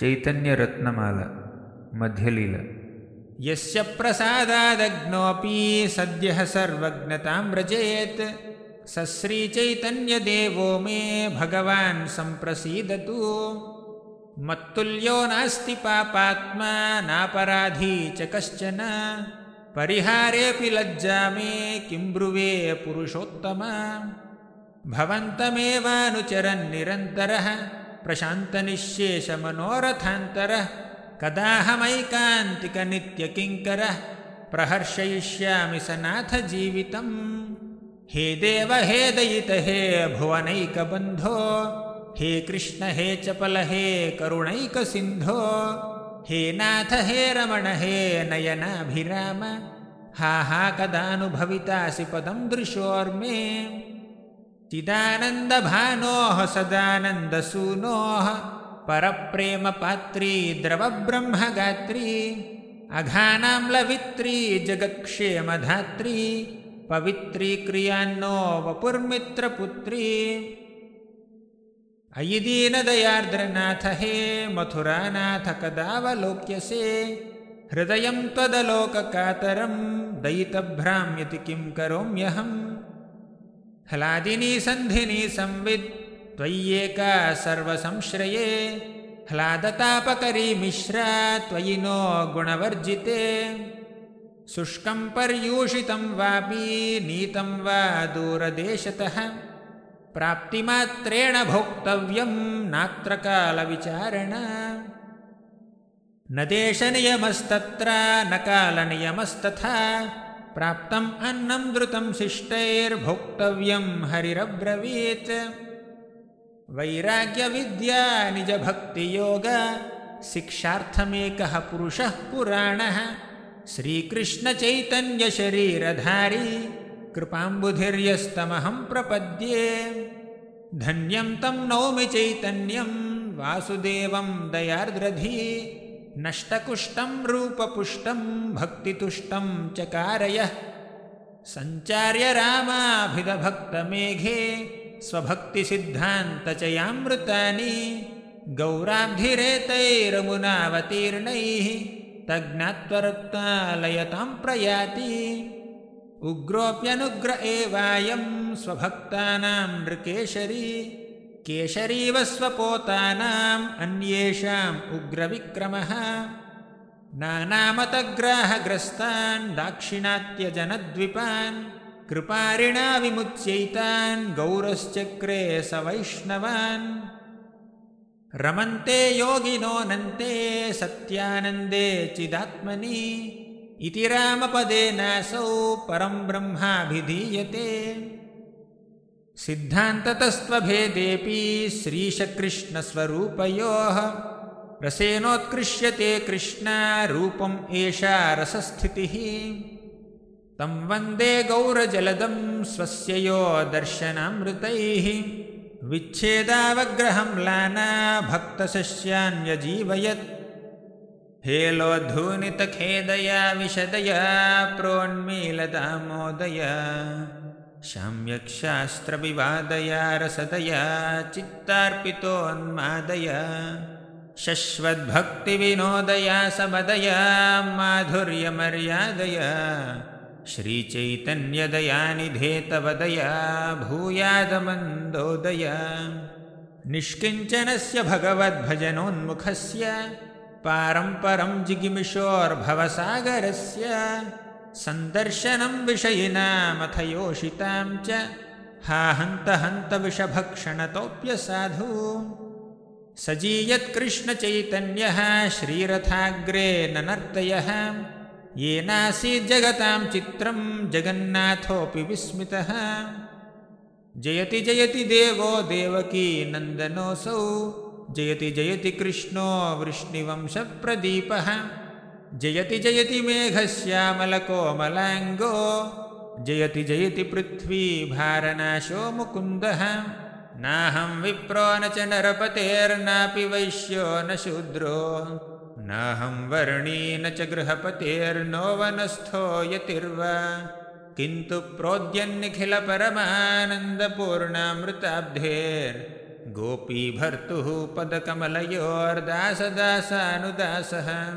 चैतन्यरत्नमाला मध्यलीला। यस्य प्रसादादग्नोऽपि सद्यः सर्वज्ञतां व्रजेत् स श्रीचैतन्यदेवो मे भगवान् सम्प्रसीदतु। मत्तुल्यो नास्ति पापात्मा नापराधी च कश्चन। परिहारेऽपि लज्जा मे किं ब्रुवे पुरुषोत्तम। भवन्तमेवानुचरन्निरन्तरः प्रशान्तनिःशेषमनोरथान्तरः कदाहमैकान्तिकनित्यकिङ्करः प्रहर्षयिष्यामि स नाथ जीवितम् हे देव, हे दयित, हे भुवनैकबन्धो, हे कृष्ण, हे चपल, हे करुणैकसिन्धो, हे नाथ, हे रमण, हे नयनाभिराम, हा हा, कदानुभवितासि पदं दृशोर्मे। चिदानन्दभानोः सदानन्दसूनोः परप्रेमपात्री द्रवब्रह्मगात्री अघानां लवित्री जगत्क्षेमधात्री पवित्री क्रियान्नो वपुर्मित्रपुत्री। अयि दीनदयार्द्रनाथ हे मथुरानाथ कदावलोक्यसे हृदयं त्वदलोककातरं दयितभ्राम्यति किं करोम्यहम् ह्लादिनी सन्धिनी संवित् त्वय्येका सर्वसंश्रये। ह्लादतापकरी मिश्रा त्वयि नो गुणवर्जिते। शुष्कं पर्यूषितं वापि नीतं वा दूरदेशतः। प्राप्तिमात्रेण भोक्तव्यं नात्र कालविचारण न देशनियमस्तत्र न कालनियमस्तथा प्राप्तम् अन्नं द्रुतं शिष्टैर्भोक्तव्यं हरिरब्रवीत्। वैराग्यविद्या निजभक्तियोग शिक्षार्थमेकः पुरुषः पुराणः श्रीकृष्णचैतन्यशरीरधारी कृपाम्बुधिर्यस्तमहं प्रपद्ये। धन्यं तं नौमि चैतन्यं वासुदेवं दयार्द्रधी नष्टकुष्टं रूपपुष्टं भक्तितुष्टं चकारयः। सञ्चार्य रामाभिधभक्तमेघे स्वभक्तिसिद्धान्तचयामृतानि गौराब्धिरेतैरमुनावतीर्णैः तज्ज्ञात्वरक्तालयतां प्रयाति। उग्रोऽप्यनुग्र एवायं स्वभक्तानां नृकेशरी केशरीव स्वपोतानाम् अन्येषाम् उग्रविक्रमः। नानामतग्राहग्रस्तान् दाक्षिणात्यजनद्विपान् कृपारिणा विमुच्यैतान् गौरश्चक्रे स वैष्णवान् रमन्ते योगिनोऽनन्ते सत्यानन्दे चिदात्मनि इति रामपदेनासौ परं ब्रह्माभिधीयते सिद्धान्ततस्त्वभेदेऽपि श्रीशकृष्णस्वरूपयोः। रसेनोत्कृष्यते कृष्णारूपम् एषा रसस्थितिः। तं वन्दे गौरजलदं स्वस्य यो दर्शनामृतैः। विच्छेदावग्रहं लाना भक्तशस्यान्यजीवयत् हेलोद्धूनितखेदया विशदया प्रोन्मीलदामोदया शाम्यक्षास्त्रविवादया रसदया चित्तार्पितोन्मादया शश्वद्भक्तिविनोदया समदया माधुर्यमर्यादया श्रीचैतन्यदयानिधेतवदया भूयादमन्दोदया। निष्किञ्चनस्य भगवद्भजनोन्मुखस्य पारम्परं जिगिमिषोर्भवसागरस्य सन्दर्शनं विषयिनामथ योषितां च हा हन्त हन्त विषभक्षणतोऽप्यसाधु सजीयत्कृष्णचैतन्यः श्रीरथाग्रे ननर्तयः। येनासीज्जगतां चित्रं जगन्नाथोऽपि विस्मितः। जयति जयति देवो देवकी नन्दनोऽसौ। जयति जयति कृष्णो वृष्णिवंशप्रदीपः जयति जयति मेघश्यामलकोमलाङ्गो। जयति जयति पृथ्वी भारनाशो मुकुन्दः नाहं विप्रो न च नरपतेर्नापि वैश्यो न शूद्रो। नाहं वर्णी न च गृहपतेर्नो वनस्थो यतिर्वा। किन्तु गोपीभर्तुः पदकमलयोर्दासदासानुदासः।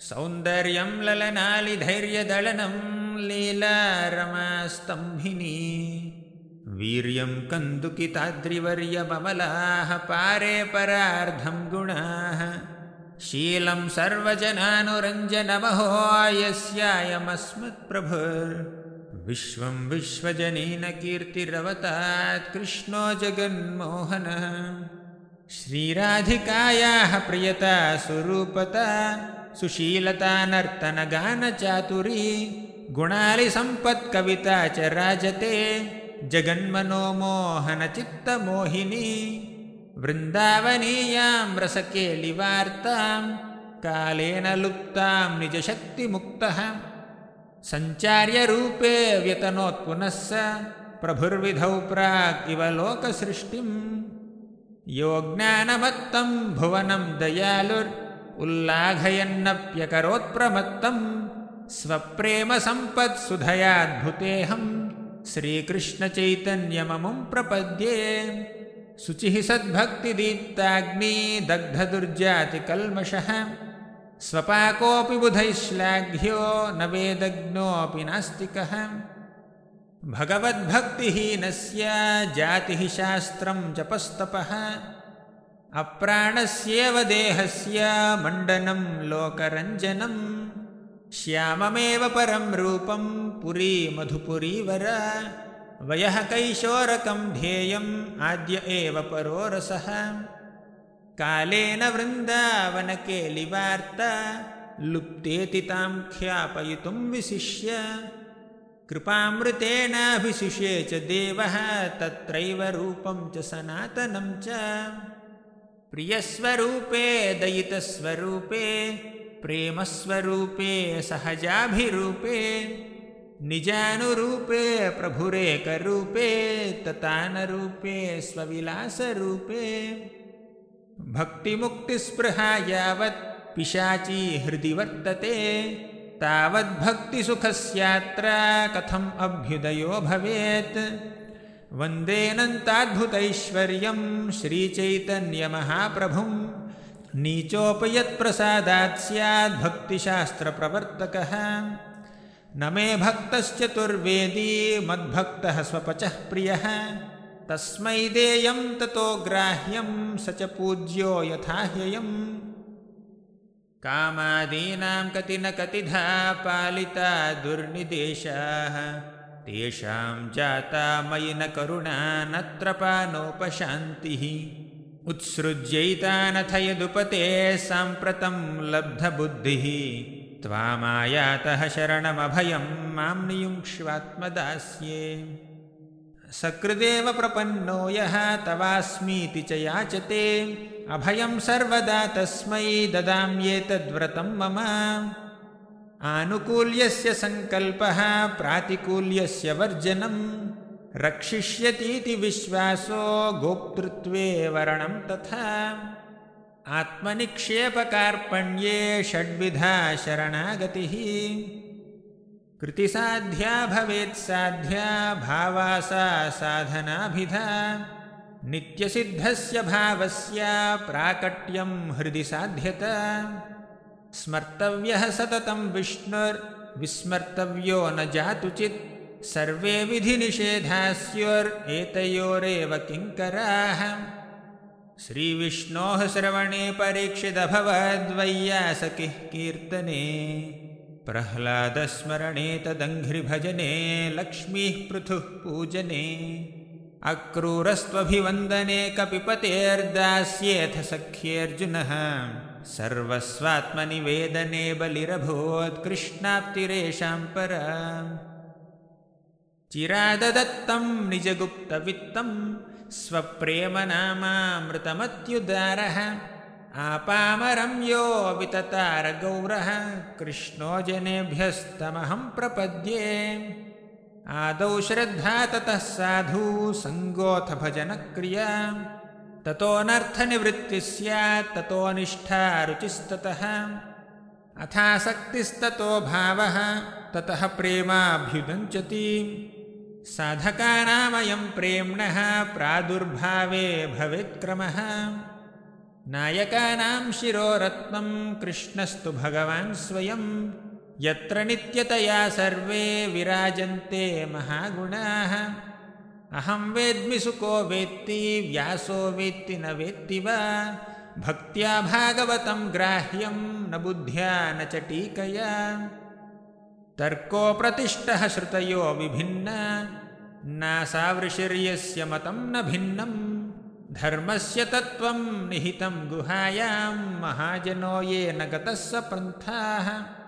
सौन्दर्यं ललनालिधैर्यदलनं लीलारमास्तम्भिनी। वीर्यं कन्दुकिताद्रिवर्यममलाः पारे परार्धं गुणाः। शीलं सर्वजनानुरञ्जनमहो यस्यायमस्मत्प्रभुर्विश्वं विश्वजनेन कीर्तिरवतात् कृष्णो जगन्मोहनः। श्रीराधिकायाः प्रियता सुरूपता सुशीलता नर्तनगानचातुरी गुणालिसम्पत्कविता च राजते जगन्मनोमोहनचित्तमोहिनी वृन्दावनीयां रसकेलिवार्तां कालेन लुप्तां निजशक्तिमुक्तः सञ्चार्यरूपे व्यतनोत्पुनः स प्रभुर्विधौ प्राक् इव लोकसृष्टिम् यो ज्ञानमत्तं भुवनं दयालुर् उल्लाघयन्नप्यकरोत्प्रमत्तं स्वप्रेमसम्पत्सुधयाद्भुतेऽहं श्रीकृष्णचैतन्यममुं प्रपद्ये। शुचिः सद्भक्तिदीप्ताग्निदग्धदुर्जातिकल्मषः स्वपाकोऽपि बुधैः श्लाघ्यो न वेदज्ञोऽपि नास्तिकः। भगवद्भक्तिहीनस्य जातिः शास्त्रं जपस्तपः अप्राणस्येव देहस्य मण्डनं लोकरञ्जनं। श्याममेव परं रूपं पुरी मधुपुरीवर। वयः कैशोरकं ध्येयम् आद्य एव परो रसः कालेन वृन्दावनकेलिवार्ता लुप्तेति तां ख्यापयितुं विशिष्य। कृपामृतेनाभिशिषे च देवः तत्रैव रूपं च सनातनं च प्रियस्वरूपे दयितस्वरूपे प्रेमस्वरूपे सहजाभिरूपे निजानुरूपे प्रभुरेकरूपे ततानरूपे स्वविलासरूपे। भक्तिमुक्तिस्पृहा यावत् पिशाची हृदि वर्तते तावद्भक्तिसुखस्यात्र कथम् अभ्युदयो भवेत् वन्देनन्ताद्भुतैश्वर्यं श्रीचैतन्यमहाप्रभुं नीचोपयत्प्रसादात् स्याद्भक्तिशास्त्रप्रवर्तकः न मे भक्तश्चतुर्वेदी मद्भक्तः स्वपचः प्रियः। तस्मै देयं ततो ग्राह्यं स च पूज्यो यथा ह्ययम् कामादीनां कति न कतिधा पालिता दुर्निदेशाः तेषां जाता मयि न करुणा नत्रपानोपशान्तिः उत्सृज्यैतानथ यदुपते साम्प्रतं लब्धबुद्धिः। त्वामायातः शरणमभयं मां नियुङ्क्ष्वात्मदास्ये। सकृदेव प्रपन्नो यः तवास्मीति च याचते। अभयं सर्वदा तस्मै ददाम्येतद्व्रतं मम आनुकूल्यस्य सङ्कल्पः प्रातिकूल्यस्य वर्जनं। रक्षिष्यतीति विश्वासो गोप्तृत्वे वरणं तथा। आत्मनिक्षेपकार्पण्ये षड्विधा शरणागतिः। कृतिसाध्या भवेत् साध्या भावासा साधनाभिधा। नित्यसिद्धस्य भावस्य प्राकट्यं हृदि साध्यत स्मर्तव्यः सततं विष्णुर्विस्मर्तव्यो न जातुचित् सर्वे विधिनिषेधास्योरेतयोरेव किङ्कराः श्रीविष्णोः श्रवणे परीक्षिदभवद्वय्यासकिः कीर्तने। प्रह्लादस्मरणे तदङ्घ्रिभजने। लक्ष्मीः पृथुः पूजने। अक्रूरस्त्वभिवन्दने कपिपतेर्दास्येऽथ सख्येऽर्जुनः सर्वस्वात्मनिवेदने बलिरभूत्कृष्णाप्तिरेषां परा। चिराददत्तं निजगुप्तवित्तं स्वप्रेमनामामृतमत्युदारः। आपामरं यो विततारगौरः कृष्णो जनेभ्यस्तमहं प्रपद्ये। आदौ श्रद्धा ततः साधु सङ्गोऽथ भजनक्रिया ततोऽनर्थनिवृत्तिः स्यात् ततो निष्ठा रुचिस्ततः। अथासक्तिस्ततो भावः ततः प्रेमाभ्युदञ्चति। साधकानामयं प्रेम्णः प्रादुर्भावे भवेत्क्रमः। नायकानां शिरोरत्नं कृष्णस्तु भगवान् स्वयं। यत्र नित्यतया सर्वे विराजन्ते महागुणाः अहं वेद्मि सुको वेत्ति, व्यासो वेत्ति न वेत्ति वा? भक्त्या भागवतं ग्राह्यं न बुद्ध्या न च टीकया। तर्को प्रतिष्ठः श्रुतयो विभिन्न नासावृशिर्यस्य मतं न भिन्नं। धर्मस्य तत्त्वं निहितं गुहायां महाजनो ये न गतः स पन्थाः।